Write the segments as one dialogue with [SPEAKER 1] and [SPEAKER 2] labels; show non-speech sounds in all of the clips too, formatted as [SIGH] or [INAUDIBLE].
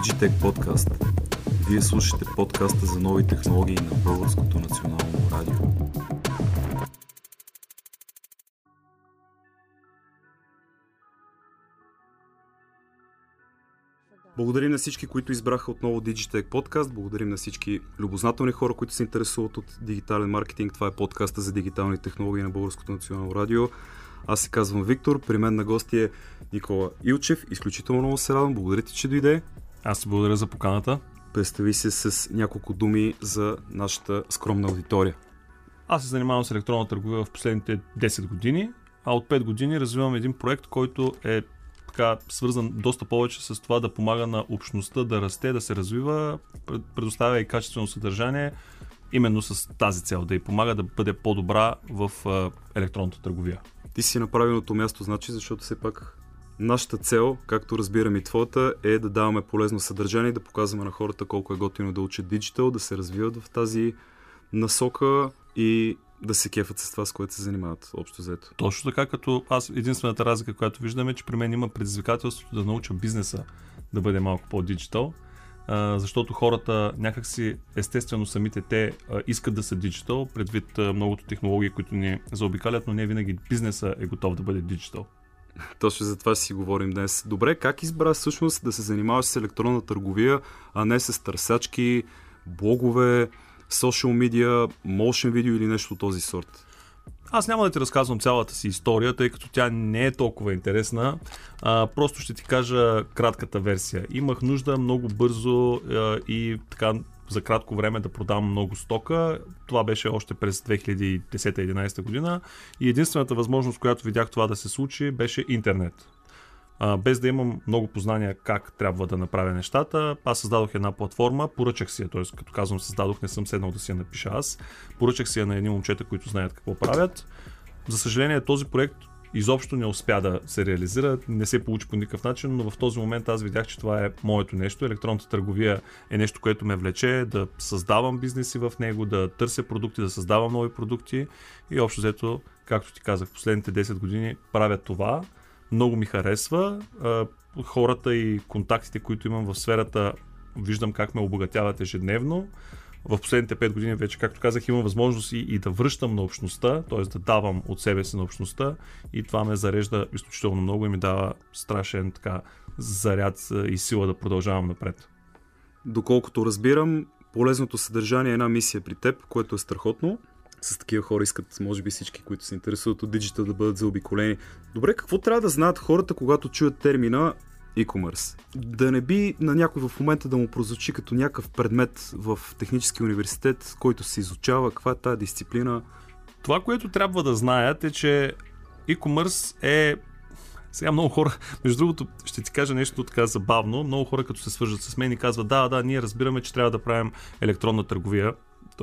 [SPEAKER 1] Digitech Podcast. Вие слушате подкаста за нови технологии на Българското национално радио. Благодарим на всички, които избраха отново Digitech подкаст. Благодарим на всички любознателни хора, които се интересуват от дигитален маркетинг. Това е подкаста за дигитални технологии на Българското национално радио. Аз се казвам Виктор, при мен на гости е Никола Илчев. Изключително много се радвам. Благодаря ти, че дойде.
[SPEAKER 2] Аз ти благодаря за поканата.
[SPEAKER 1] Представи се с няколко думи за нашата скромна аудитория.
[SPEAKER 2] Аз се занимавам с електронна търговия в последните 10 години, а от 5 години развивам един проект, който е така свързан доста повече с това да помага на общността да расте, да се развива, предоставя и качествено съдържание, именно с тази цел, да й помага да бъде по-добра в електронната търговия.
[SPEAKER 1] Ти си на правилното място, значи, защото все пак нашата цел, както разбирам и твоята, е да даваме полезно съдържание да показваме на хората колко е готино да учат диджитал, да се развиват в тази насока и да се кефат с това, с което се занимават, общо взето.
[SPEAKER 2] Точно така, като аз единствената разлика, която виждаме, е, че при мен има предизвикателството да науча бизнеса да бъде малко по-диджитал, защото хората някакси естествено самите те искат да са диджитал, предвид многото технологии, които ни заобикалят, но не винаги бизнеса е готов да бъде диджитал.
[SPEAKER 1] Точно за това си говорим днес. Добре, как избра всъщност да се занимаваш с електронна търговия, а не с търсачки, блогове, social медиа, motion видео или нещо от този сорт?
[SPEAKER 2] Аз няма да ти разказвам цялата си история, тъй като тя не е толкова интересна. А, просто ще ти кажа кратката версия. Имах нужда много бързо а, и така за кратко време да продавам много стока. Това беше още през 2010-2011 година. И единствената възможност, която видях това да се случи, беше интернет а, без да имам много познания как трябва да направя нещата. Аз създадох една платформа, поръчах си я, т.е. като казвам създадох, не съм седнал да си я напиша аз. Поръчах си я на едни момчета, които знаят какво правят. За съжаление, този проект изобщо не успя да се реализира, не се получи по никакъв начин, но в този момент аз видях, че това е моето нещо. Електронната търговия е нещо, което ме влече да създавам бизнеси в него, да търся продукти, да създавам нови продукти и общо взето, както ти казах, последните 10 години правя това много ми харесва. Хората и контактите, които имам в сферата, виждам как ме обогатяват ежедневно. В последните 5 години вече, както казах, имам възможност и, и да връщам на общността, т.е. да давам от себе си на общността и това ме зарежда изключително много и ми дава страшен така заряд и сила да продължавам напред.
[SPEAKER 1] Доколкото разбирам, полезното съдържание е една мисия при теб, което е страхотно с такива хора искат, може би всички, които се интересуват от диджитал, да бъдат заобиколени. Добре, какво трябва да знаят хората, когато чуят термина e-commerce? Да не би на някой в момента да му прозвучи като някакъв предмет в технически университет, който се изучава, каква е тази дисциплина?
[SPEAKER 2] Това, което трябва да знаят е, че e-commerce е сега много хора, между другото, ще ти кажа нещо така забавно. Много хора, като се свържат с мен и казват, да, да, ние разбираме, че трябва да правим електронна търговия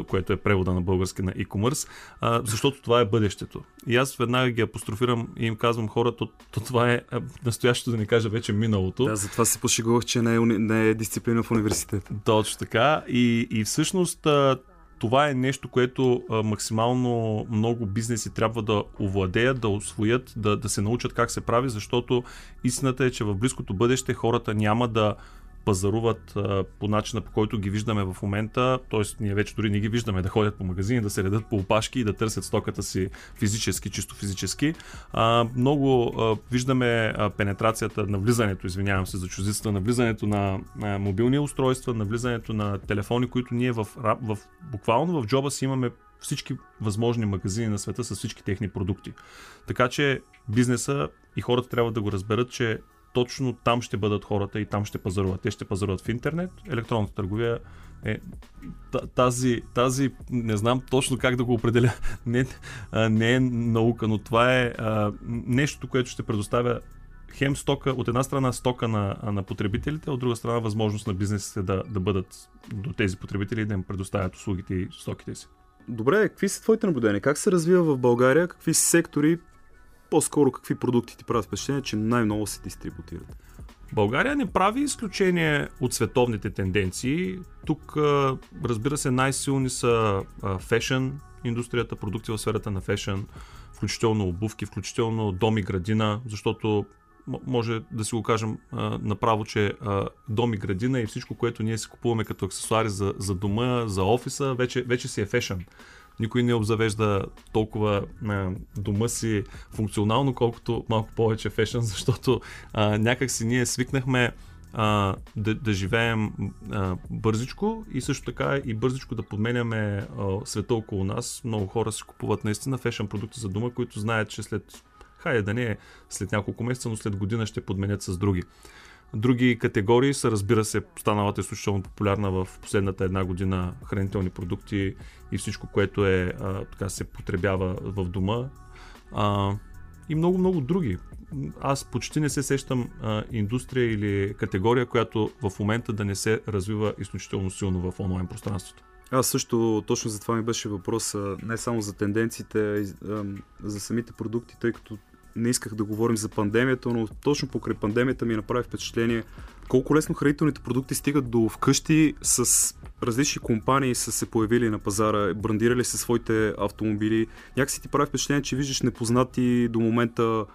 [SPEAKER 2] което е превода на български на e-commerce, а, защото това е бъдещето. И аз веднага ги апострофирам и им казвам хората, то, това е настоящето да ни кажа вече миналото.
[SPEAKER 1] Да, затова се пошегувах, че не е, не е дисциплина в университета.
[SPEAKER 2] Точно така. И, и всъщност това е нещо, което а, максимално много бизнеси трябва да овладеят, да освоят, да, да се научат как се прави, защото истината е, че в близкото бъдеще хората няма да пазаруват а, по начина по който ги виждаме в момента, т.е. ние вече дори не ги виждаме да ходят по магазини, да се редат по опашки и да търсят стоката си физически, чисто физически. А, много а, виждаме а, пенетрацията на влизането, извинявам се за чуждицата, на влизането на, на мобилни устройства, на влизането на телефони, които ние в, в, буквално в джоба си имаме всички възможни магазини на света с всички техни продукти. Така че бизнеса и хората трябва да го разберат, че точно там ще бъдат хората и там ще пазаруват. Те ще пазаруват в интернет. Електронната търговия е тази, тази, не знам точно как да го определя, [LAUGHS] не, не е наука, но това е а, нещо, което ще предоставя хем стока, от една страна стока на, на потребителите, от друга страна възможност на бизнесите да, да бъдат до тези потребители и да им предоставят услугите и стоките си.
[SPEAKER 1] Добре, какви са твоите наблюдения? Как се развива в България? Какви сектори по-скоро какви продукти ти правят впечатление, че най-много се дистрибутират?
[SPEAKER 2] България не прави изключение от световните тенденции. Тук, разбира се, най-силни са фешън индустрията, продукти в сферата на фешън, включително обувки, включително дом и градина, защото може да си го кажем а, направо, че а, дом и градина и всичко, което ние си купуваме като аксесуари за, за дома, за офиса, вече, вече си е фешън. Никой не обзавежда толкова а, дома си функционално, колкото малко повече фешън, [LAUGHS] защото а, някак си ние свикнахме а, да, да живеем а, бързичко и също така и бързичко да подменяме а, света около нас. Много хора си купуват наистина фешън продукти за дома, които знаят, че след, хайде да не е след няколко месеца, но след година ще подменят с други. Други категории са, разбира се, станалата изключително популярна в последната една година хранителни продукти и всичко, което е, а, така се потребява в дома. А, и много-много други. Аз почти не се сещам а, индустрия или категория, която в момента да не се развива изключително силно в онлайн пространството.
[SPEAKER 1] Аз също точно за това ми беше въпрос не само за тенденциите, а за самите продукти, тъй като не исках да говорим за пандемията, но точно покрай пандемията ми направи впечатление колко лесно хранителните продукти стигат до вкъщи с различни компании са се появили на пазара, брандирали се своите автомобили. Някакси ти прави впечатление, че виждаш непознати до момента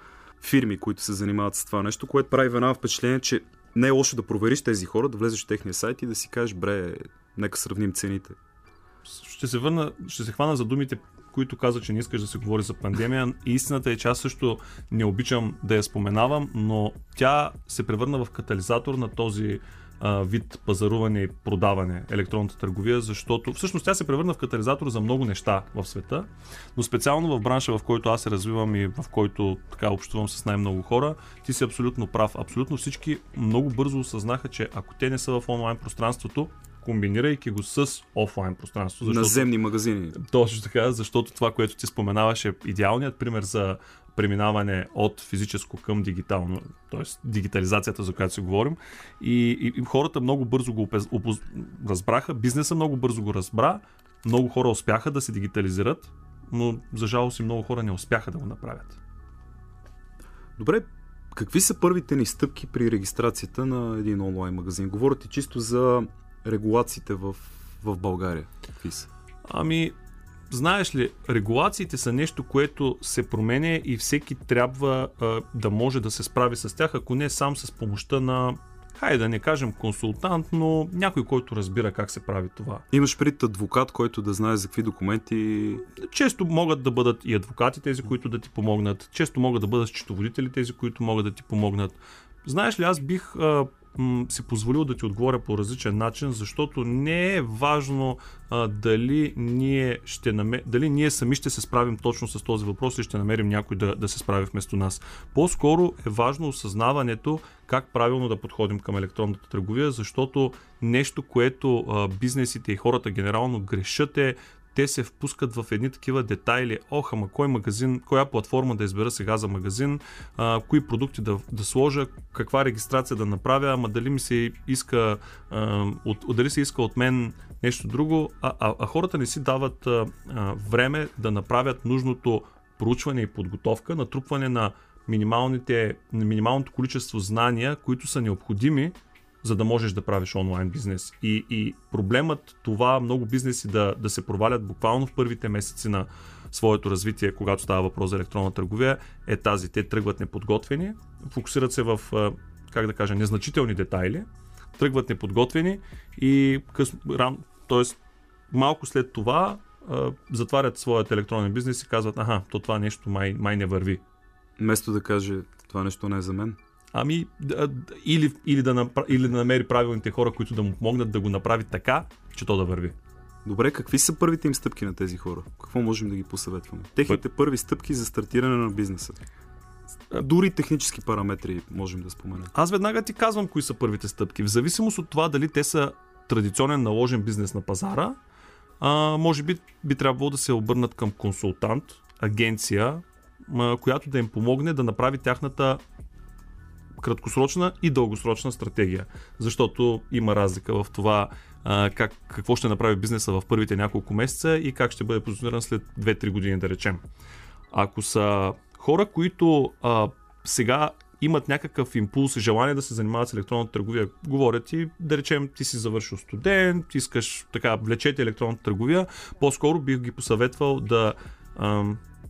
[SPEAKER 1] фирми, които се занимават с това нещо, което прави веднага впечатление, че не е лошо да провериш тези хора, да влезеш в техния сайт и да си кажеш, бре, нека сравним цените.
[SPEAKER 2] Ще се върна, ще се хвана за думите, които каза, че не искаш да се говори за пандемия. Истината е, че аз също не обичам да я споменавам, но тя се превърна в катализатор на този вид пазаруване и продаване, електронната търговия, защото всъщност тя се превърна в катализатор за много неща в света, но специално в бранша, в който аз се развивам и в който така общувам с най-много хора, ти си абсолютно прав. Абсолютно всички много бързо осъзнаха, че ако те не са в онлайн пространството, комбинирайки го с офлайн пространство.
[SPEAKER 1] Защото, Наземни магазини.
[SPEAKER 2] Точно така, защото това, което ти споменаваш е идеалният пример за преминаване от физическо към дигитално, т.е. дигитализацията, за която си говорим. И, и, и хората много бързо го опез, опоз, разбраха, бизнеса много бързо го разбра, много хора успяха да се дигитализират, но за жалост и много хора не успяха да го направят.
[SPEAKER 1] Добре, какви са първите ни стъпки при регистрацията на един онлайн магазин? Говорите чисто за регулациите в, в България. Какви са?
[SPEAKER 2] Ами, знаеш ли, регулациите са нещо, което се променя и всеки трябва а, да може да се справи с тях, ако не сам с помощта на хайде да не кажем консултант, но някой, който разбира как се прави това.
[SPEAKER 1] Имаш пред адвокат, който да знае за какви документи.
[SPEAKER 2] Често могат да бъдат и адвокати тези, които да ти помогнат. Често могат да бъдат счетоводители тези, които могат да ти помогнат. Знаеш ли, аз бих а, м- си позволил да ти отговоря по различен начин, защото не е важно а, дали, ние ще намер... дали ние сами ще се справим точно с този въпрос и ще намерим някой да, да се справи вместо нас. По-скоро е важно осъзнаването как правилно да подходим към електронната търговия, защото нещо, което а, бизнесите и хората генерално грешат е те се впускат в едни такива детайли. Ох, ама кой магазин, коя платформа да избера сега за магазин, а, кои продукти да, да сложа, каква регистрация да направя, ама дали ми се иска, а, от, дали се иска от мен нещо друго, а, а, а хората не си дават а, а, време да направят нужното проучване и подготовка, натрупване на минималните, минималното количество знания, които са необходими за да можеш да правиш онлайн бизнес. И, и проблемът това много бизнеси да, да се провалят буквално в първите месеци на своето развитие, когато става въпрос за електронна търговия, е тази. Те тръгват неподготвени, фокусират се в, как да кажа, незначителни детайли, тръгват неподготвени и къс, ран, т.е. малко след това затварят своят електронен бизнес и казват, аха, то това нещо май, май не върви.
[SPEAKER 1] Вместо да каже, това нещо не е за мен.
[SPEAKER 2] Ами, или, или, да напра... или да намери правилните хора, които да му помогнат да го направи така, че то да върви.
[SPEAKER 1] Добре, какви са първите им стъпки на тези хора? Какво можем да ги посъветваме? Техните първи стъпки за стартиране на бизнеса. Дори технически параметри можем да споменем.
[SPEAKER 2] Аз веднага ти казвам кои са първите стъпки. В зависимост от това дали те са традиционен наложен бизнес на пазара, а, може би би трябвало да се обърнат към консултант, агенция, а, която да им помогне да направи тяхната краткосрочна и дългосрочна стратегия. Защото има разлика в това как, какво ще направи бизнеса в първите няколко месеца и как ще бъде позициониран след 2-3 години, да речем. Ако са хора, които а, сега имат някакъв импулс и желание да се занимават с електронната търговия, говорят и да речем ти си завършил студент, искаш така влечете електронната търговия, по-скоро бих ги посъветвал да а,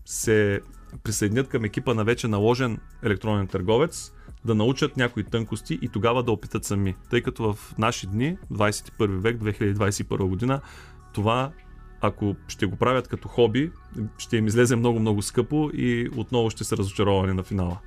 [SPEAKER 2] се присъединят към екипа на вече наложен електронен търговец, да научат някои тънкости и тогава да опитат сами. Тъй като в наши дни, 21 век, 2021 година, това ако ще го правят като хоби, ще им излезе много-много скъпо и отново ще се разочаровани на финала.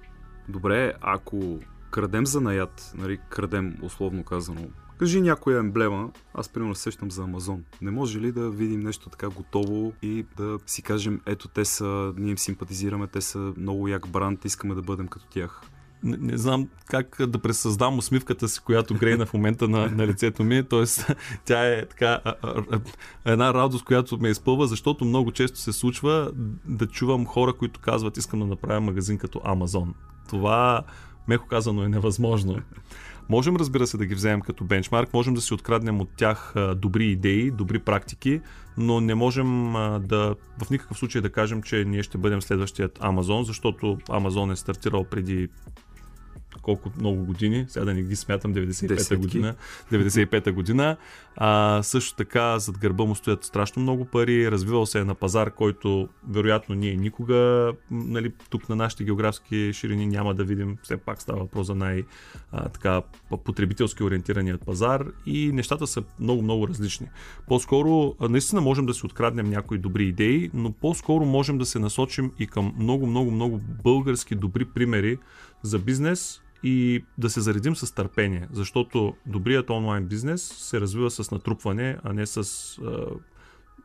[SPEAKER 1] Добре, ако крадем за наят, нали, крадем условно казано, кажи някоя емблема, аз примерно сещам за Амазон. Не може ли да видим нещо така готово и да си кажем, ето те са, ние им симпатизираме, те са много як бранд, искаме да бъдем като тях
[SPEAKER 2] не, не знам как да пресъздам усмивката си, която грейна в момента на, на лицето ми. Тоест, [LAUGHS] тя е така а, а, а, една радост, която ме изпълва, защото много често се случва да чувам хора, които казват, искам да направя магазин като Амазон. Това, меко казано, е невъзможно. Можем, разбира се, да ги вземем като бенчмарк, можем да си откраднем от тях добри идеи, добри практики, но не можем да в никакъв случай да кажем, че ние ще бъдем следващият Амазон, защото Амазон е стартирал преди колко много години, сега да не ги смятам, 95-та година. 95-та година. А, също така зад гърба му стоят страшно много пари, развивал се е на пазар, който вероятно ние никога нали, тук на нашите географски ширини няма да видим. Все пак става въпрос за най- а, така, потребителски ориентираният пазар и нещата са много-много различни. По-скоро наистина можем да си откраднем някои добри идеи, но по-скоро можем да се насочим и към много-много-много български добри примери за бизнес, и да се заредим с търпение, защото добрият онлайн бизнес се развива с натрупване, а не с а,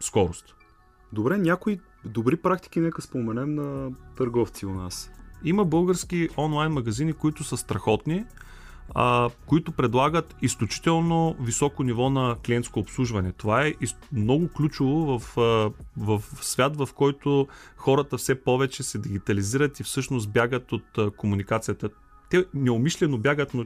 [SPEAKER 2] скорост.
[SPEAKER 1] Добре, някои добри практики нека споменем на търговци у нас.
[SPEAKER 2] Има български онлайн магазини, които са страхотни, а, които предлагат изключително високо ниво на клиентско обслужване. Това е много ключово в, в свят, в който хората все повече се дигитализират и всъщност бягат от комуникацията те неумишлено бягат, но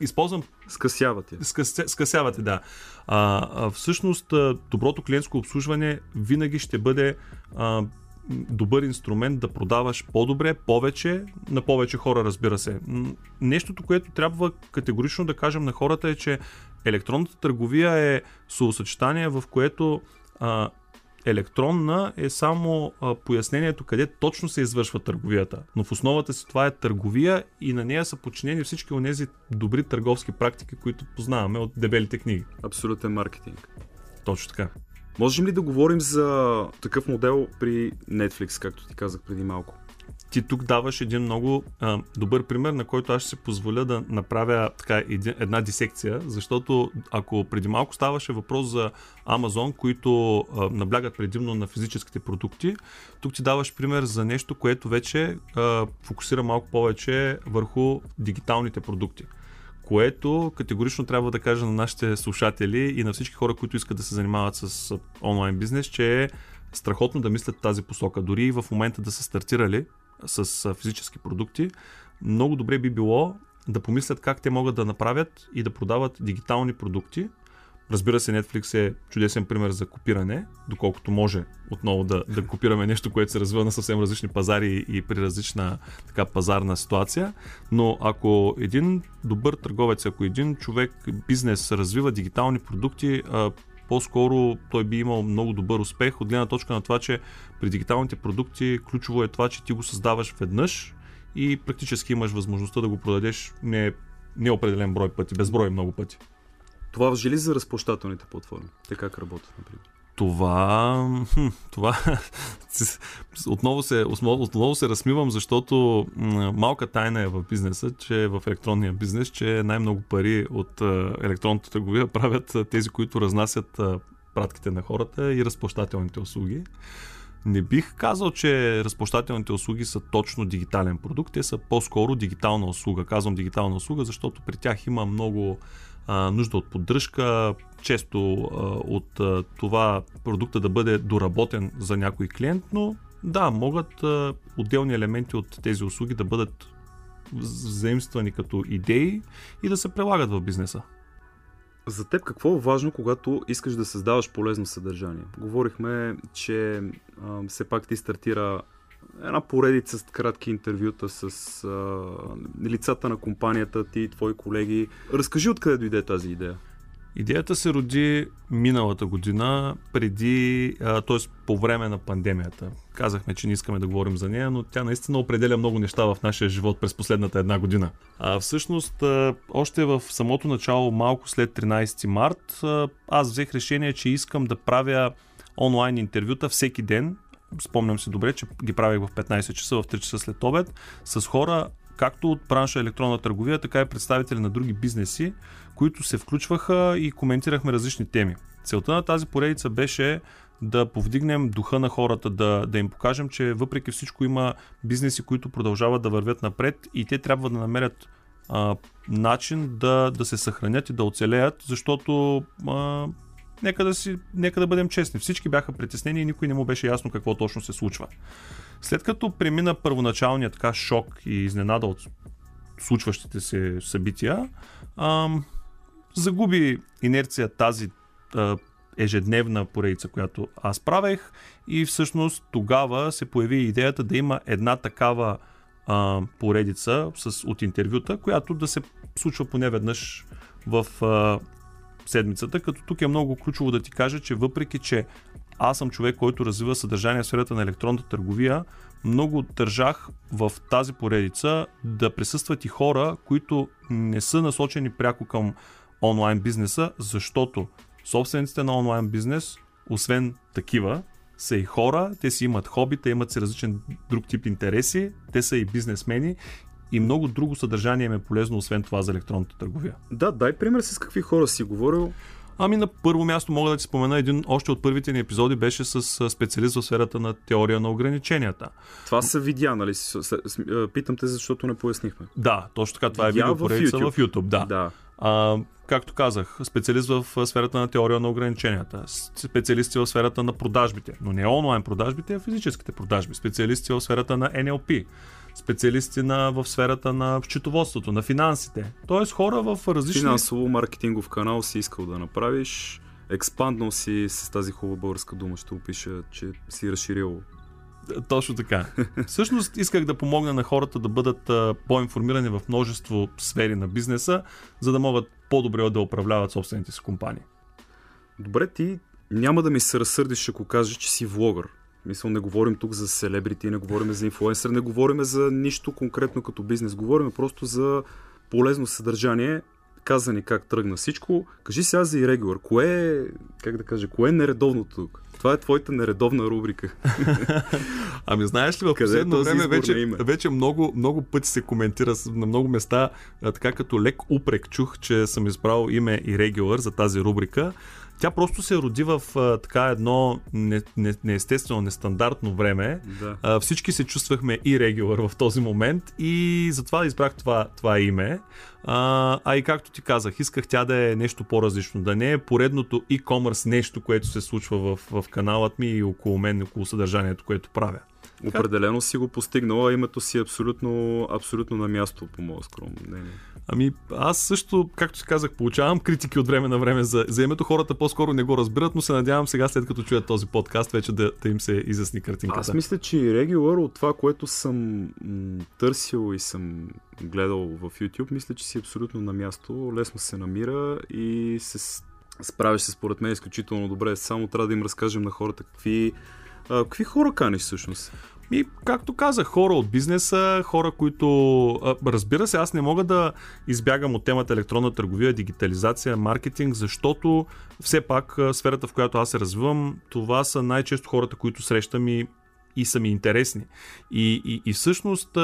[SPEAKER 2] използвам...
[SPEAKER 1] Скъсявате.
[SPEAKER 2] Скъс, скъсявате, да. А, а, всъщност, доброто клиентско обслужване винаги ще бъде а, добър инструмент да продаваш по-добре, повече, на повече хора, разбира се. Нещото, което трябва категорично да кажем на хората е, че електронната търговия е съосъчетание, в което а, електронна е само а, пояснението къде точно се извършва търговията. Но в основата си това е търговия и на нея са подчинени всички от тези добри търговски практики, които познаваме от дебелите книги.
[SPEAKER 1] Абсолютен маркетинг.
[SPEAKER 2] Точно така.
[SPEAKER 1] Можем ли да говорим за такъв модел при Netflix, както ти казах преди малко?
[SPEAKER 2] ти тук даваш един много а, добър пример, на който аз ще се позволя да направя така един, една дисекция, защото ако преди малко ставаше въпрос за Amazon, които а, наблягат предимно на физическите продукти, тук ти даваш пример за нещо, което вече а, фокусира малко повече върху дигиталните продукти което категорично трябва да кажа на нашите слушатели и на всички хора, които искат да се занимават с онлайн бизнес, че е страхотно да мислят тази посока. Дори и в момента да са стартирали с физически продукти, много добре би било да помислят как те могат да направят и да продават дигитални продукти. Разбира се, Netflix е чудесен пример за копиране, доколкото може отново да, да копираме нещо, което се развива на съвсем различни пазари и при различна така пазарна ситуация. Но ако един добър търговец, ако един човек, бизнес развива дигитални продукти, по-скоро той би имал много добър успех от гледна точка на това, че при дигиталните продукти ключово е това, че ти го създаваш веднъж и практически имаш възможността да го продадеш не, не определен брой пъти, безброй много пъти.
[SPEAKER 1] Това въжи ли за разплащателните платформи? Те как работят, например?
[SPEAKER 2] Това, това [LAUGHS] отново, се, отново се размивам, защото малка тайна е в бизнеса, че в електронния бизнес, че най-много пари от електронната търговия правят тези, които разнасят пратките на хората и разплащателните услуги. Не бих казал, че разплащателните услуги са точно дигитален продукт, те са по-скоро дигитална услуга. Казвам дигитална услуга, защото при тях има много нужда от поддръжка, често от това продукта да бъде доработен за някой клиент, но да, могат отделни елементи от тези услуги да бъдат заимствани като идеи и да се прилагат в бизнеса.
[SPEAKER 1] За теб какво е важно, когато искаш да създаваш полезно съдържание? Говорихме, че а, все пак ти стартира една поредица с кратки интервюта с а, лицата на компанията, ти и твои колеги. Разкажи откъде дойде тази идея.
[SPEAKER 2] Идеята се роди миналата година, преди, т.е. по време на пандемията. Казахме, че не искаме да говорим за нея, но тя наистина определя много неща в нашия живот през последната една година. А, всъщност, а, още в самото начало, малко след 13 март, а, аз взех решение, че искам да правя онлайн интервюта всеки ден. Спомням се добре, че ги правих в 15 часа, в 3 часа след обед, с хора, както от бранша електронна търговия, така и представители на други бизнеси, които се включваха и коментирахме различни теми. Целта на тази поредица беше да повдигнем духа на хората, да, да им покажем, че въпреки всичко има бизнеси, които продължават да вървят напред и те трябва да намерят а, начин да, да се съхранят и да оцелеят, защото а, нека, да си, нека да бъдем честни. Всички бяха притеснени и никой не му беше ясно какво точно се случва. След като премина първоначалния така шок и изненада от случващите се събития, ам, загуби инерция тази а, ежедневна поредица, която аз правех и всъщност тогава се появи идеята да има една такава а, поредица с, от интервюта, която да се случва поне веднъж в а, седмицата, като тук е много ключово да ти кажа, че въпреки, че аз съм човек, който развива съдържание в сферата на електронната търговия, много държах в тази поредица да присъстват и хора, които не са насочени пряко към онлайн бизнеса, защото собствениците на онлайн бизнес, освен такива, са и хора, те си имат хоби, те имат си различен друг тип интереси, те са и бизнесмени и много друго съдържание им е полезно, освен това за електронната търговия.
[SPEAKER 1] Да, дай пример с какви хора си говорил.
[SPEAKER 2] Ами на първо място мога да ти спомена един, още от първите ни епизоди беше с специалист в сферата на теория на ограниченията.
[SPEAKER 1] Това се видя, нали? Питам те, защото не пояснихме.
[SPEAKER 2] Да, точно така. Това е видео поредица в YouTube. В YouTube да.
[SPEAKER 1] да.
[SPEAKER 2] А, както казах, специалист в сферата на теория на ограниченията, специалисти в сферата на продажбите, но не онлайн продажбите, а физическите продажби, специалисти в сферата на NLP, специалисти на, в сферата на счетоводството, на финансите. Тоест хора в различни...
[SPEAKER 1] Финансово-маркетингов канал си искал да направиш, експанднал си с тази хубава българска дума, ще опиша, че си разширил
[SPEAKER 2] точно така. Всъщност исках да помогна на хората да бъдат по-информирани в множество сфери на бизнеса, за да могат по-добре да управляват собствените си компании.
[SPEAKER 1] Добре, ти няма да ми се разсърдиш, ако кажеш, че си влогър. Мисля, не говорим тук за селебрити, не говорим за инфлуенсър, не говорим за нищо конкретно като бизнес. Говорим просто за полезно съдържание. Каза ни как тръгна всичко. Кажи сега за Irregular. Кое е, как да кажа, кое е нередовното тук? Това е твоята нередовна рубрика. [LAUGHS]
[SPEAKER 2] ами знаеш ли, в е последно време вече, вече много, много пъти се коментира на много места, така като лек упрек чух, че съм избрал име Irregular за тази рубрика. Тя просто се роди в а, така едно не, не, неестествено, нестандартно време. Да. А, всички се чувствахме и регулар в този момент и затова избрах това, това име. А, а и както ти казах, исках тя да е нещо по-различно, да не е поредното e-commerce нещо, което се случва в, в каналът ми и около мен, около съдържанието, което правя.
[SPEAKER 1] Определено си го постигнала, името си е абсолютно, абсолютно на място, по моя скромно мнение.
[SPEAKER 2] Ами аз също, както си казах, получавам критики от време на време за, за името. Хората по-скоро не го разбират, но се надявам сега, след като чуят този подкаст, вече да, да им се изясни картинката.
[SPEAKER 1] Аз мисля, че и от това, което съм м- търсил и съм гледал в YouTube, мисля, че си абсолютно на място, лесно се намира и се справиш се според мен изключително добре. Само трябва да им разкажем на хората какви, а, какви хора каниш всъщност.
[SPEAKER 2] И, както казах, хора от бизнеса, хора, които... Разбира се, аз не мога да избягам от темата електронна търговия, дигитализация, маркетинг, защото все пак сферата, в която аз се развивам, това са най-често хората, които срещам и, и са ми интересни. И, и, и всъщност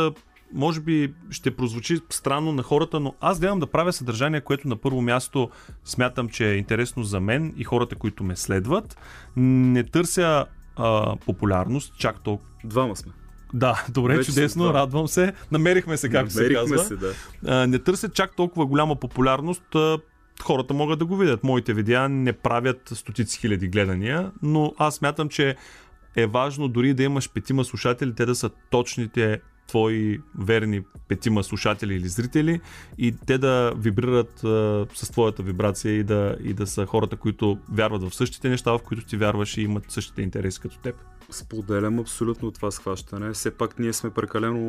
[SPEAKER 2] може би ще прозвучи странно на хората, но аз гледам да правя съдържание, което на първо място смятам, че е интересно за мен и хората, които ме следват. Не търся а, популярност, чак толкова.
[SPEAKER 1] Двама сме.
[SPEAKER 2] Да, добре, Вече чудесно, да. радвам се. Намерихме се, както Намерихме се казва. Се, да. а, не търсят чак толкова голяма популярност. А, хората могат да го видят. Моите видеа не правят стотици хиляди гледания, но аз смятам, че е важно дори да имаш петима слушатели, те да са точните твои верни петима слушатели или зрители и те да вибрират а, с твоята вибрация и да, и да са хората, които вярват в същите неща, в които ти вярваш и имат същите интереси като теб.
[SPEAKER 1] Споделям абсолютно това схващане. Все пак ние сме прекалено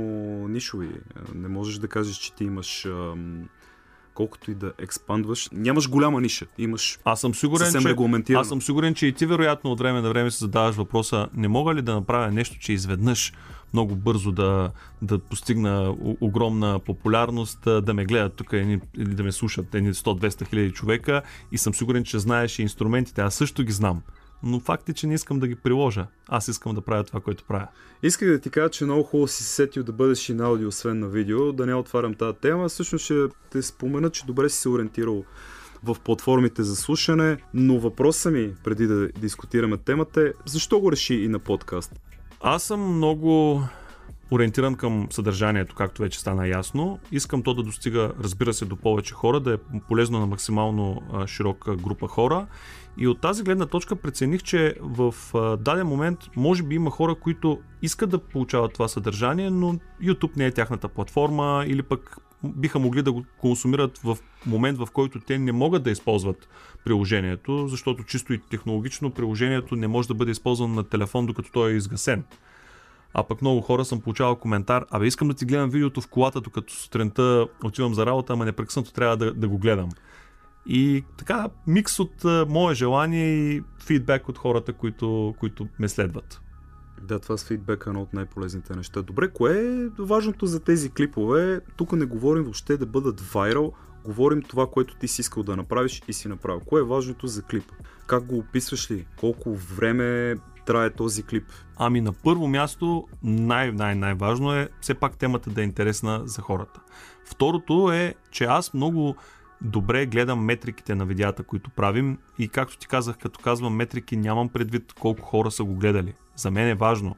[SPEAKER 1] нишови. Не можеш да кажеш, че ти имаш ам, колкото и да експандваш, нямаш голяма ниша. Имаш
[SPEAKER 2] Аз съм сигурен,
[SPEAKER 1] съвсем
[SPEAKER 2] че, аз съм сигурен, че и ти вероятно от време на време се задаваш въпроса, не мога ли да направя нещо, че изведнъж много бързо да, да постигна огромна популярност, да ме гледат тук едни, или да ме слушат едни 100-200 хиляди човека и съм сигурен, че знаеш и инструментите. Аз също ги знам. Но факт е, че не искам да ги приложа. Аз искам да правя това, което правя.
[SPEAKER 1] Исках да ти кажа, че много хубаво си се сетил да бъдеш и на аудио, освен на видео, да не отварям тази тема. Всъщност ще те спомена, че добре си се ориентирал в платформите за слушане, но въпросът ми, преди да дискутираме темата е, защо го реши и на подкаст?
[SPEAKER 2] Аз съм много ориентиран към съдържанието, както вече стана ясно. Искам то да достига, разбира се, до повече хора, да е полезно на максимално широка група хора. И от тази гледна точка прецених, че в даден момент може би има хора, които искат да получават това съдържание, но YouTube не е тяхната платформа или пък биха могли да го консумират в момент, в който те не могат да използват приложението, защото чисто и технологично приложението не може да бъде използвано на телефон, докато той е изгасен. А пък много хора съм получавал коментар, абе искам да ти гледам видеото в колата, докато сутринта отивам за работа, ама непрекъснато трябва да, да го гледам. И така, микс от а, мое желание и фидбек от хората, които, които ме следват.
[SPEAKER 1] Да, това с фидбека е едно от най-полезните неща. Добре, кое е важното за тези клипове? Тук не говорим въобще да бъдат вайрал, говорим това, което ти си искал да направиш и си направил. Кое е важното за клипа? Как го описваш ли? Колко време трае този клип?
[SPEAKER 2] Ами на първо място, най-най-най-важно е все пак темата да е интересна за хората. Второто е, че аз много добре гледам метриките на видеята, които правим и както ти казах, като казвам метрики, нямам предвид колко хора са го гледали. За мен е важно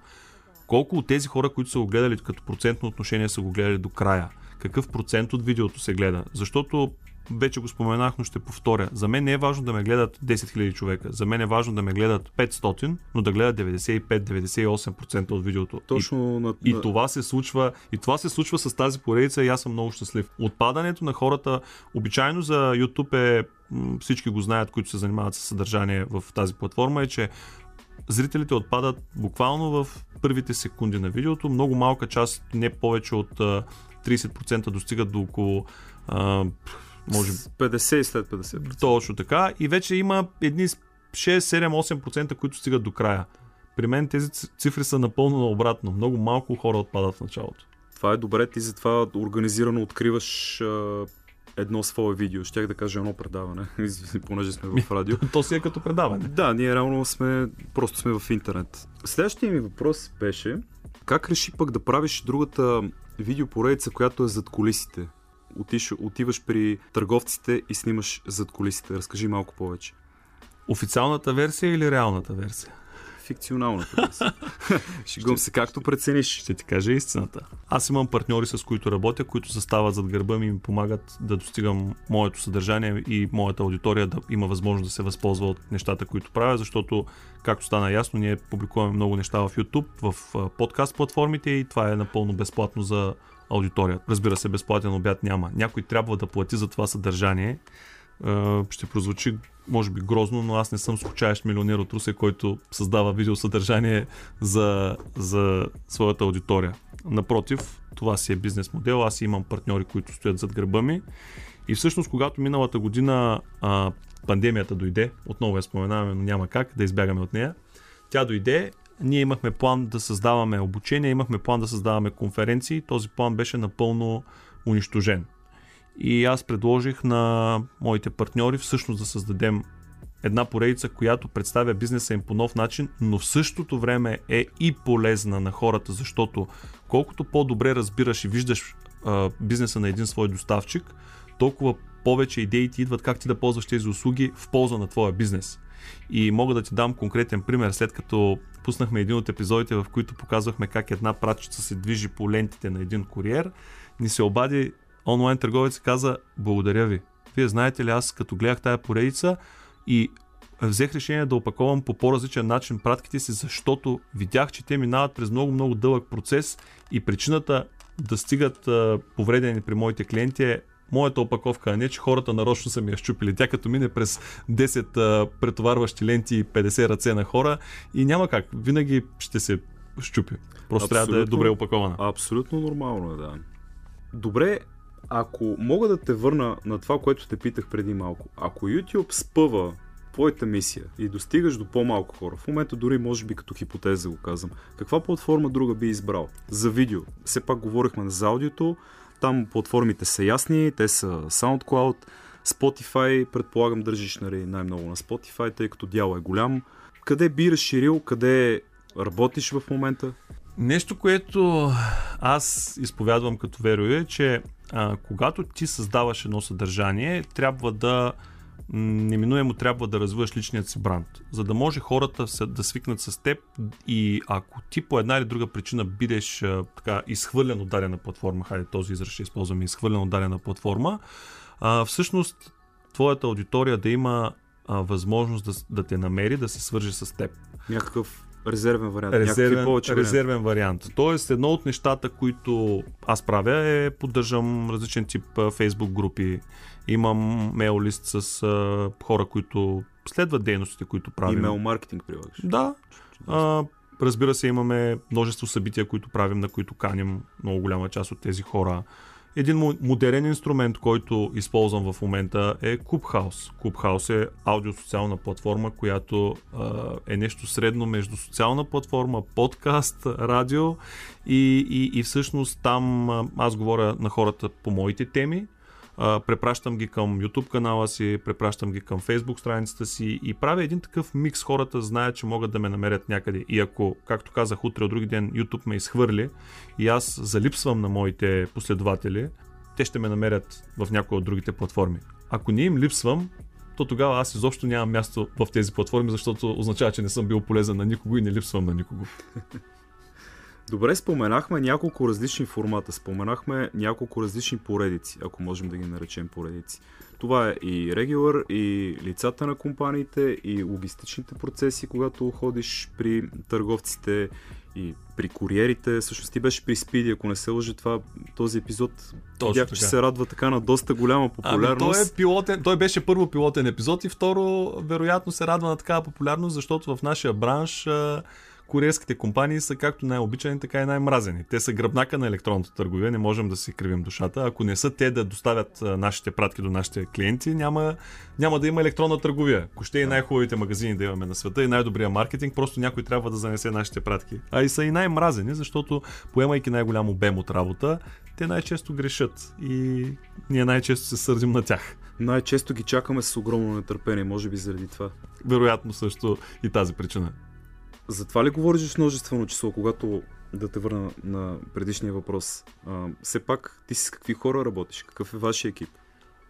[SPEAKER 2] колко от тези хора, които са го гледали като процентно отношение са го гледали до края. Какъв процент от видеото се гледа. Защото вече го споменах, но ще повторя. За мен не е важно да ме гледат 10 000 човека. За мен е важно да ме гледат 500, но да гледат 95-98% от видеото.
[SPEAKER 1] Точно на...
[SPEAKER 2] И, и това се случва, и това се случва с тази поредица и аз съм много щастлив. Отпадането на хората, обичайно за YouTube е, всички го знаят, които се занимават с съдържание в тази платформа, е, че зрителите отпадат буквално в първите секунди на видеото. Много малка част, не повече от а, 30% достигат до около може
[SPEAKER 1] 50 и след 50.
[SPEAKER 2] точно така. И вече има едни 6, 7, 8%, които стигат до края. При мен тези цифри са напълно наобратно. Много малко хора отпадат в началото.
[SPEAKER 1] Това е добре, ти затова организирано откриваш а, едно свое видео. Щях да кажа едно предаване, [LAUGHS] понеже сме в радио. [LAUGHS]
[SPEAKER 2] То си е като предаване.
[SPEAKER 1] Да, ние реално сме, просто сме в интернет. Следващия ми въпрос беше, как реши пък да правиш другата видеопоредица, която е зад колисите? Отиш, отиваш при търговците и снимаш зад колисите. Разкажи малко повече.
[SPEAKER 2] Официалната версия или реалната версия?
[SPEAKER 1] Фикционалната версия. [LAUGHS] Шегувам се, както прецениш.
[SPEAKER 2] Ще ти кажа истината. Аз имам партньори, с които работя, които застават зад гърба ми и ми помагат да достигам моето съдържание и моята аудитория да има възможност да се възползва от нещата, които правя, защото, както стана ясно, ние публикуваме много неща в YouTube, в подкаст платформите и това е напълно безплатно за аудиторията. Разбира се, безплатен обяд няма. Някой трябва да плати за това съдържание. Е, ще прозвучи може би грозно, но аз не съм скучаещ милионер от Русе, който създава видеосъдържание за, за своята аудитория. Напротив, това си е бизнес модел. Аз имам партньори, които стоят зад гърба ми. И всъщност, когато миналата година а, пандемията дойде, отново я споменаваме, но няма как да избягаме от нея, тя дойде, ние имахме план да създаваме обучение, имахме план да създаваме конференции, този план беше напълно унищожен. И аз предложих на моите партньори всъщност да създадем една поредица, която представя бизнеса им по нов начин, но в същото време е и полезна на хората, защото колкото по-добре разбираш и виждаш а, бизнеса на един свой доставчик, толкова повече идеи ти идват как ти да ползваш тези услуги в полза на твоя бизнес. И мога да ти дам конкретен пример, след като пуснахме един от епизодите, в които показвахме как една пратчица се движи по лентите на един куриер, ни се обади онлайн търговец и каза, благодаря ви. Вие знаете ли, аз като гледах тая поредица и взех решение да опаковам по по-различен начин пратките си, защото видях, че те минават през много-много дълъг процес и причината да стигат повредени при моите клиенти е моята опаковка, а не че хората нарочно са ми я щупили. Тя като мине през 10 а, претоварващи ленти и 50 ръце на хора и няма как. Винаги ще се щупи. Просто трябва да е
[SPEAKER 1] Абсолютно.
[SPEAKER 2] добре опакована.
[SPEAKER 1] Абсолютно нормално е, да. Добре, Ако мога да те върна на това, което те питах преди малко, ако YouTube спъва твоята мисия и достигаш до по-малко хора, в момента дори може би като хипотеза го казвам, каква платформа друга би избрал? За видео. Все пак говорихме за аудиото, там платформите са ясни, те са SoundCloud, Spotify, предполагам държиш нали, най-много на Spotify, тъй като дял е голям. Къде би разширил, къде работиш в момента?
[SPEAKER 2] Нещо, което аз изповядвам като верою е, че а, когато ти създаваш едно съдържание, трябва да неминуемо трябва да развиваш личният си бранд, за да може хората да свикнат с теб и ако ти по една или друга причина бидеш така изхвърлен от дадена платформа, хайде този израз ще използваме, изхвърлен от дадена платформа, а, всъщност твоята аудитория да има а, възможност да, да те намери, да се свържи с теб.
[SPEAKER 1] Някакъв резервен вариант.
[SPEAKER 2] Резервен, повече резервен вариант. вариант. Тоест, едно от нещата, които аз правя е поддържам различен тип Facebook групи. Имам мейл лист с а, хора, които следват дейностите, които правим.
[SPEAKER 1] Имейл маркетинг прилагаш?
[SPEAKER 2] Да. А, разбира се, имаме множество събития, които правим, на които каним много голяма част от тези хора. Един модерен инструмент, който използвам в момента е Clubhouse. Clubhouse е аудиосоциална платформа, която а, е нещо средно между социална платформа, подкаст, радио и, и, и всъщност там аз говоря на хората по моите теми, а, препращам ги към YouTube канала си, препращам ги към Facebook страницата си и правя един такъв микс. Хората знаят, че могат да ме намерят някъде. И ако, както казах, утре от други ден YouTube ме изхвърли и аз залипсвам на моите последователи, те ще ме намерят в някои от другите платформи. Ако не им липсвам, то тогава аз изобщо нямам място в тези платформи, защото означава, че не съм бил полезен на никого и не липсвам на никого.
[SPEAKER 1] Добре, споменахме няколко различни формата, споменахме няколко различни поредици, ако можем да ги наречем поредици. Това е и регулър, и лицата на компаниите, и логистичните процеси, когато ходиш при търговците, и при куриерите. Всъщност ти беше при Спиди, ако не се лъжи това, този епизод. Точно видях, че се радва така на доста голяма популярност. Ами,
[SPEAKER 2] той, е пилотен, той беше първо пилотен епизод и второ, вероятно се радва на такава популярност, защото в нашия бранш куриерските компании са както най-обичани, така и най-мразени. Те са гръбнака на електронната търговия, не можем да си кривим душата. Ако не са те да доставят нашите пратки до нашите клиенти, няма, няма да има електронна търговия. Ако ще и най-хубавите магазини да имаме на света и най-добрия маркетинг, просто някой трябва да занесе нашите пратки. А и са и най-мразени, защото поемайки най-голям обем от работа, те най-често грешат и ние най-често се сърдим на тях.
[SPEAKER 1] Най-често ги чакаме с огромно нетърпение, може би заради това.
[SPEAKER 2] Вероятно също и тази причина.
[SPEAKER 1] Затова ли говориш с множествено число, когато да те върна на предишния въпрос? А, все пак, ти с какви хора работиш? Какъв е вашия екип?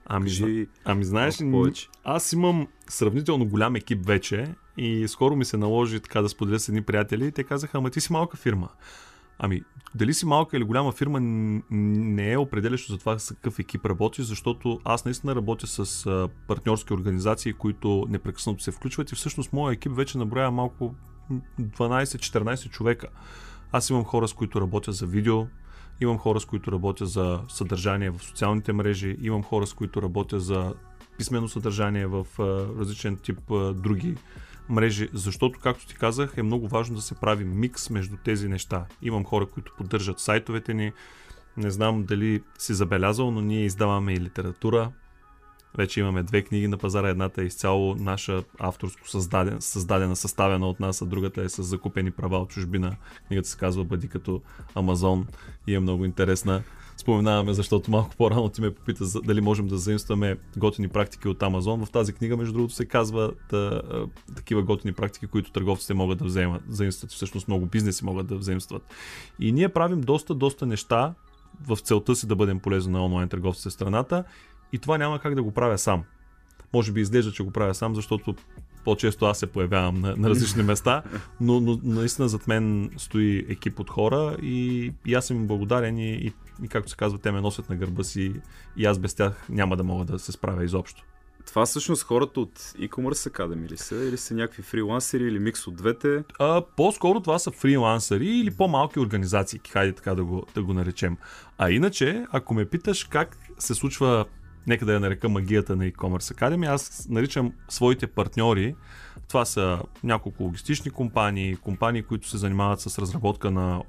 [SPEAKER 2] Ами, Кажи, ами знаеш, повече. аз имам сравнително голям екип вече и скоро ми се наложи така да споделя с едни приятели и те казаха, ама ти си малка фирма. Ами, дали си малка или голяма фирма не е определящо за това с какъв екип работиш, защото аз наистина работя с партньорски организации, които непрекъснато се включват и всъщност моят екип вече наброява малко 12-14 човека. Аз имам хора, с които работя за видео, имам хора, с които работя за съдържание в социалните мрежи, имам хора, с които работя за писмено съдържание в различен тип други мрежи, защото, както ти казах, е много важно да се прави микс между тези неща. Имам хора, които поддържат сайтовете ни, не знам дали си забелязал, но ние издаваме и литература, вече имаме две книги на пазара. Едната е изцяло наша авторско създаден, създадена, съставена от нас, а другата е с закупени права от чужбина. Книгата се казва Бъди като Амазон и е много интересна. Споменаваме, защото малко по-рано ти ме попита дали можем да заимстваме готини практики от Амазон. В тази книга, между другото, се казва да, такива готини практики, които търговците могат да вземат, заимстват. Всъщност много бизнеси могат да взаимстват. И ние правим доста, доста неща в целта си да бъдем полезни на онлайн търговците в страната и това няма как да го правя сам. Може би изглежда, че го правя сам, защото по-често аз се появявам на, на различни места, но, но наистина зад мен стои екип от хора и, и аз съм им благодарен и, и, и както се казва, те ме носят на гърба си и аз без тях няма да мога да се справя изобщо.
[SPEAKER 1] Това всъщност хората от e-commerce Academy ли са? Или са някакви фрилансери или микс от двете?
[SPEAKER 2] А, по-скоро това са фрилансери или по-малки организации, хайде така да го, да го наречем. А иначе, ако ме питаш как се случва нека да я нарека магията на e-commerce Academy. Аз наричам своите партньори. Това са няколко логистични компании, компании, които се занимават с разработка на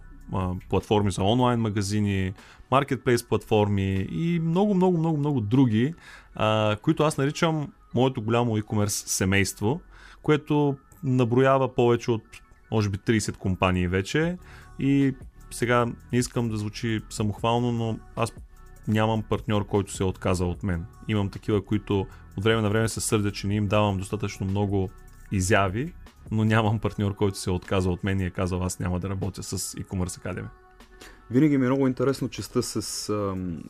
[SPEAKER 2] платформи за онлайн магазини, маркетплейс платформи и много, много, много, много други, които аз наричам моето голямо e-commerce семейство, което наброява повече от може би 30 компании вече и сега не искам да звучи самохвално, но аз нямам партньор, който се е отказал от мен. Имам такива, които от време на време се сърдят, че не им давам достатъчно много изяви, но нямам партньор, който се е отказал от мен и е казал аз няма да работя с e-commerce Academy.
[SPEAKER 1] Винаги ми е много интересно частта с,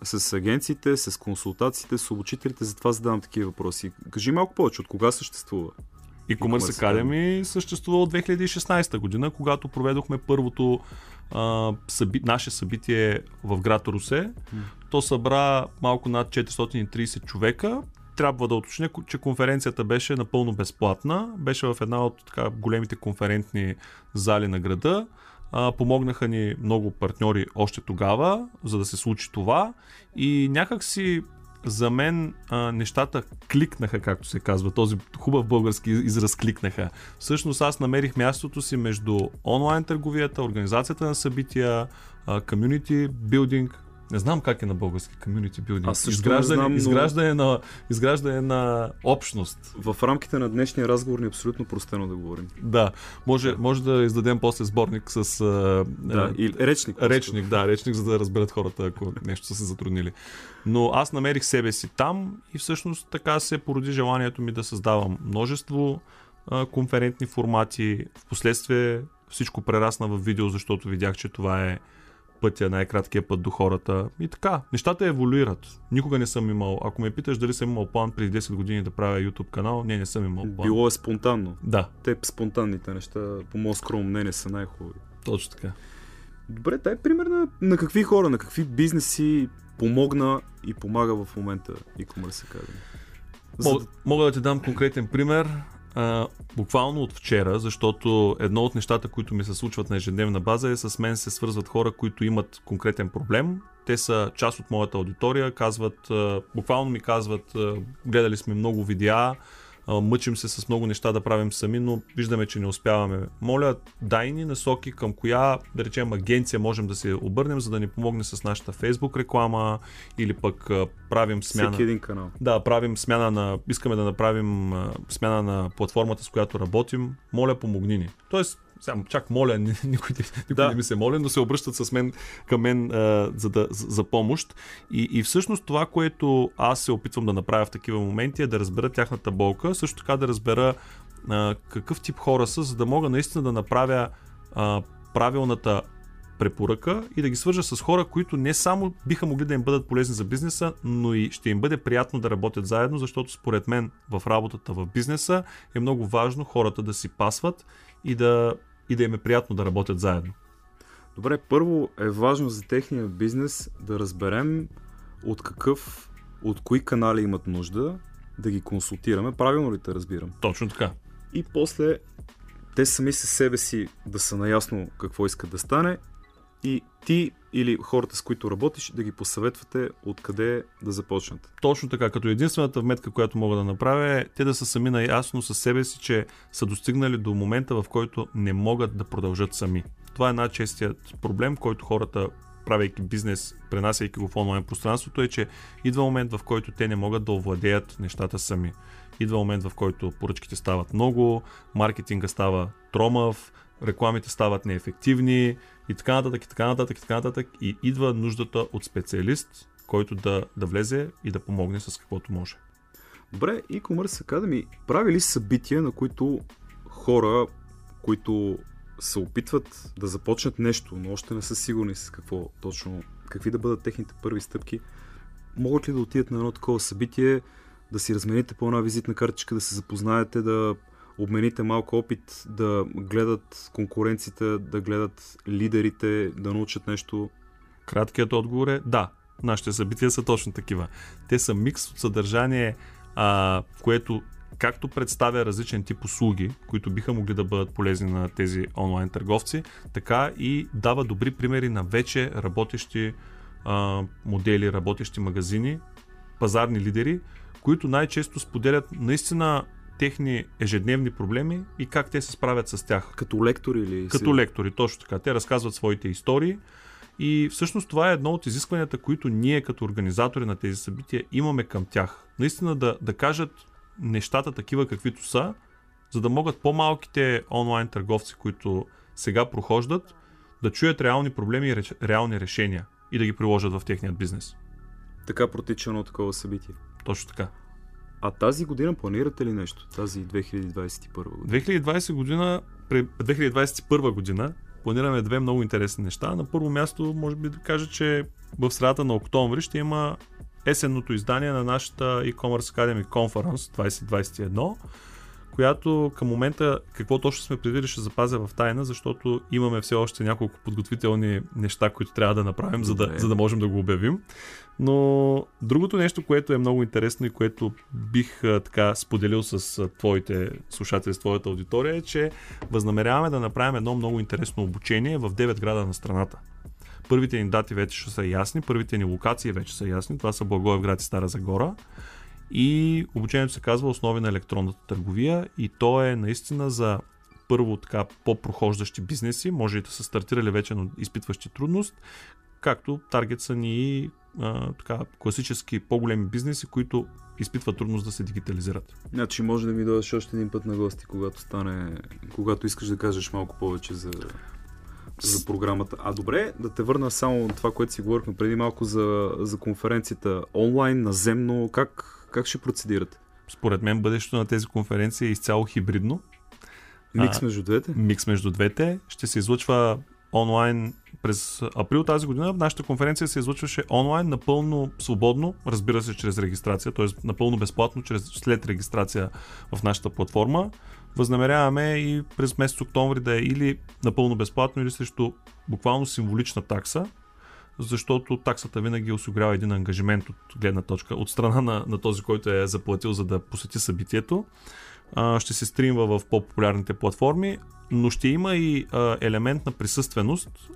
[SPEAKER 1] с агенциите, с консултациите, с обучителите, затова задавам такива въпроси. Кажи малко повече, от кога съществува?
[SPEAKER 2] E-commerce Academy съществува от 2016 година, когато проведохме първото а, съби, наше събитие в град Русе. То събра малко над 430 човека. Трябва да уточня, че конференцията беше напълно безплатна. Беше в една от така, големите конферентни зали на града. А, помогнаха ни много партньори още тогава, за да се случи това. И някак си за мен а, нещата кликнаха, както се казва. Този хубав български израз кликнаха. Всъщност аз намерих мястото си между онлайн търговията, организацията на събития, комьюнити билдинг, не знам как е на български community building.
[SPEAKER 1] Аз
[SPEAKER 2] изграждане,
[SPEAKER 1] знам, но...
[SPEAKER 2] изграждане, на, изграждане на общност.
[SPEAKER 1] В рамките на днешния разговор ни е абсолютно простено да говорим.
[SPEAKER 2] Да, може, може да издадем после сборник с...
[SPEAKER 1] да, и речник.
[SPEAKER 2] Речник, да, речник, за да разберат хората, ако нещо са се затруднили. Но аз намерих себе си там и всъщност така се породи желанието ми да създавам множество а, конферентни формати. Впоследствие всичко прерасна в видео, защото видях, че това е пътя, най-краткия път до хората. И така, нещата еволюират. Никога не съм имал, ако ме питаш дали съм имал план преди 10 години да правя YouTube канал, не, не съм имал план.
[SPEAKER 1] Било е спонтанно.
[SPEAKER 2] Да.
[SPEAKER 1] Те спонтанните неща, по моят скромно мнение, са най-хубави.
[SPEAKER 2] Точно така.
[SPEAKER 1] Добре, дай пример на, на какви хора, на какви бизнеси помогна и помага в момента e-commerce Academy.
[SPEAKER 2] Мога, мога да ти дам конкретен пример а, буквално от вчера, защото едно от нещата, които ми се случват на ежедневна база е с мен се свързват хора, които имат конкретен проблем. Те са част от моята аудитория, казват, а, буквално ми казват, а, гледали сме много видеа, мъчим се с много неща да правим сами, но виждаме, че не успяваме. Моля, дай ни насоки към коя, да речем, агенция можем да се обърнем, за да ни помогне с нашата Facebook реклама или пък правим смяна.
[SPEAKER 1] Всеки един канал.
[SPEAKER 2] Да, правим смяна на. Искаме да направим смяна на платформата, с която работим. Моля, помогни ни. Тоест, сега, чак моля, [LAUGHS] никой, никой да. не ми се моля, но се обръщат с мен към мен а, за, да, за помощ. И, и всъщност това, което аз се опитвам да направя в такива моменти е да разбера тяхната болка, също така да разбера а, какъв тип хора са, за да мога наистина да направя а, правилната препоръка и да ги свържа с хора, които не само биха могли да им бъдат полезни за бизнеса, но и ще им бъде приятно да работят заедно, защото според мен в работата в бизнеса е много важно хората да си пасват и да и да им е приятно да работят заедно.
[SPEAKER 1] Добре, първо е важно за техния бизнес да разберем от какъв, от кои канали имат нужда, да ги консултираме. Правилно ли те разбирам?
[SPEAKER 2] Точно така.
[SPEAKER 1] И после те сами със себе си да са наясно какво искат да стане и ти или хората, с които работиш, да ги посъветвате откъде да започнат.
[SPEAKER 2] Точно така, като единствената вметка, която мога да направя е те да са сами наясно със себе си, че са достигнали до момента, в който не могат да продължат сами. Това е най-честият проблем, който хората правейки бизнес, пренасяйки го в онлайн пространството, е, че идва момент, в който те не могат да овладеят нещата сами. Идва момент, в който поръчките стават много, маркетинга става тромав, рекламите стават неефективни и така нататък, и така нататък, и така нататък. И идва нуждата от специалист, който да, да влезе и да помогне с каквото може.
[SPEAKER 1] Добре, e-commerce Academy прави ли събития, на които хора, които се опитват да започнат нещо, но още не са сигурни с какво точно, какви да бъдат техните първи стъпки, могат ли да отидат на едно такова събитие, да си размените по една визитна картичка, да се запознаете, да обмените малко опит, да гледат конкуренцията, да гледат лидерите, да научат нещо?
[SPEAKER 2] Краткият отговор е да. Нашите събития са точно такива. Те са микс от съдържание, а, което както представя различен тип услуги, които биха могли да бъдат полезни на тези онлайн търговци, така и дава добри примери на вече работещи а, модели, работещи магазини, пазарни лидери, които най-често споделят наистина техни ежедневни проблеми и как те се справят с тях.
[SPEAKER 1] Като лектори или?
[SPEAKER 2] Като лектори, точно така. Те разказват своите истории и всъщност това е едно от изискванията, които ние като организатори на тези събития имаме към тях. Наистина да, да кажат нещата такива каквито са, за да могат по-малките онлайн търговци, които сега прохождат, да чуят реални проблеми и реални решения и да ги приложат в техния бизнес.
[SPEAKER 1] Така протича едно такова събитие.
[SPEAKER 2] Точно така.
[SPEAKER 1] А тази година планирате ли нещо? Тази 2021 година?
[SPEAKER 2] 2020 година, 2021 година планираме две много интересни неща. На първо място, може би да кажа, че в средата на октомври ще има есенното издание на нашата e-commerce Academy Conference 2021 която към момента какво точно сме предвидили ще запазя в тайна, защото имаме все още няколко подготвителни неща, които трябва да направим, за да, за да можем да го обявим. Но другото нещо, което е много интересно и което бих така споделил с твоите слушатели, с твоята аудитория, е, че възнамеряваме да направим едно много интересно обучение в 9 града на страната. Първите ни дати вече ще са ясни, първите ни локации вече са ясни. Това са Благоевград и Стара Загора. И обучението се казва Основи на електронната търговия и то е наистина за първо така по-прохождащи бизнеси, може и да са стартирали вече, но изпитващи трудност, както таргет са ни а, така, класически по-големи бизнеси, които изпитват трудност да се дигитализират.
[SPEAKER 1] Значи може да ми дойдеш още един път на гости, когато стане, когато искаш да кажеш малко повече за, за програмата. А добре, да те върна само това, което си говорихме преди малко за, за конференцията онлайн, наземно, как, как ще процедирате?
[SPEAKER 2] Според мен бъдещето на тези конференции е изцяло хибридно.
[SPEAKER 1] Микс между двете?
[SPEAKER 2] А, микс между двете. Ще се излъчва онлайн през април тази година. Нашата конференция се излъчваше онлайн, напълно свободно, разбира се, чрез регистрация, т.е. напълно безплатно, чрез, след регистрация в нашата платформа. Възнамеряваме и през месец октомври да е или напълно безплатно, или срещу буквално символична такса, защото таксата винаги осигурява един ангажимент от гледна точка, от страна на, на този, който е заплатил за да посети събитието. Ще се стримва в по-популярните платформи, но ще има и елемент на присъственост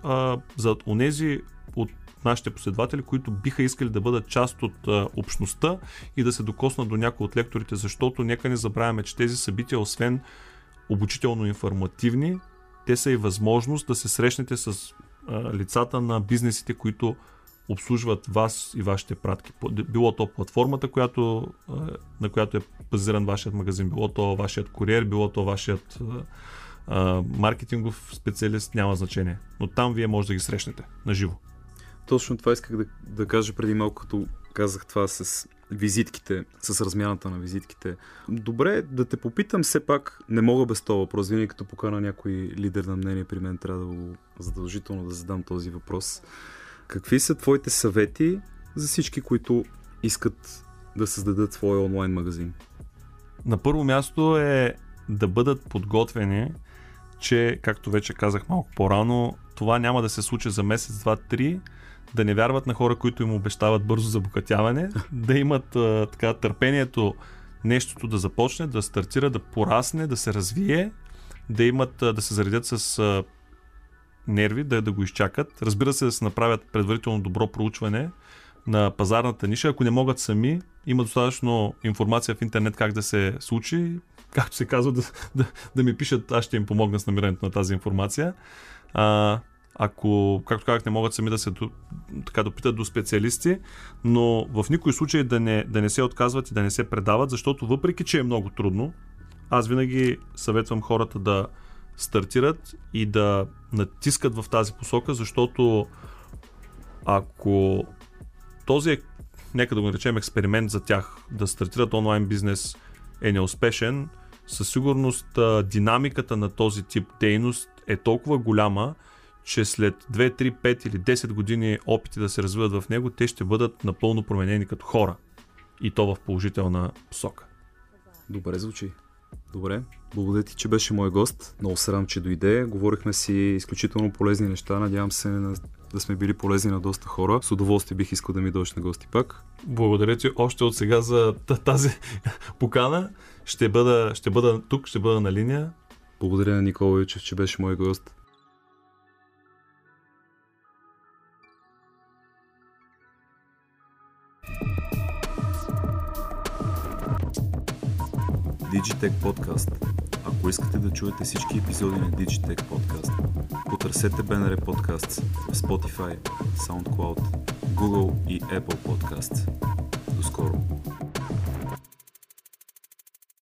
[SPEAKER 2] за онези от нашите последователи, които биха искали да бъдат част от общността и да се докоснат до някои от лекторите, защото нека не забравяме, че тези събития, освен обучително-информативни, те са и възможност да се срещнете с лицата на бизнесите, които обслужват вас и вашите пратки. Било то платформата, която, на която е базиран вашият магазин, било то вашият куриер, било то вашият маркетингов специалист, няма значение. Но там вие може да ги срещнете на живо.
[SPEAKER 1] Точно това исках да, да кажа преди малко, като казах това с визитките, с размяната на визитките. Добре, да те попитам все пак, не мога без това въпрос. Винаги като покана някой лидер на мнение при мен, трябва да го задължително да задам този въпрос. Какви са твоите съвети за всички, които искат да създадат своя онлайн магазин?
[SPEAKER 2] На първо място е да бъдат подготвени, че, както вече казах малко по-рано, това няма да се случи за месец, два, три, да не вярват на хора, които им обещават бързо забогатяване, [LAUGHS] да имат а, така търпението нещото да започне, да стартира, да порасне, да се развие, да имат, а, да се заредят с а, нерви, да, да го изчакат. Разбира се, да се направят предварително добро проучване на пазарната ниша. Ако не могат сами, има достатъчно информация в интернет как да се случи. Както се казва, да, да, да ми пишат, аз ще им помогна с намирането на тази информация. А, ако, както казах, не могат сами да се така допитат до специалисти, но в никой случай да не, да не се отказват и да не се предават, защото въпреки, че е много трудно, аз винаги съветвам хората да стартират и да натискат в тази посока, защото ако този е, нека да го наречем експеримент за тях, да стартират онлайн бизнес е неуспешен, със сигурност динамиката на този тип дейност е толкова голяма, че след 2, 3, 5 или 10 години опити да се развиват в него, те ще бъдат напълно променени като хора. И то в положителна посока.
[SPEAKER 1] Добре звучи. Добре. Благодаря ти, че беше мой гост. Много се радвам, че дойде. Говорихме си изключително полезни неща. Надявам се да сме били полезни на доста хора. С удоволствие бих искал да ми дойдеш на гости пак.
[SPEAKER 2] Благодаря ти още от сега за тази [LAUGHS] покана. Ще бъда, ще бъда тук, ще бъда на линия.
[SPEAKER 1] Благодаря на Никола Ючев, че беше мой гост. Digitech Podcast. Ако искате да чуете всички епизоди на Digitech Podcast, потърсете BNR Podcasts в Spotify, SoundCloud, Google и Apple Podcasts. До скоро!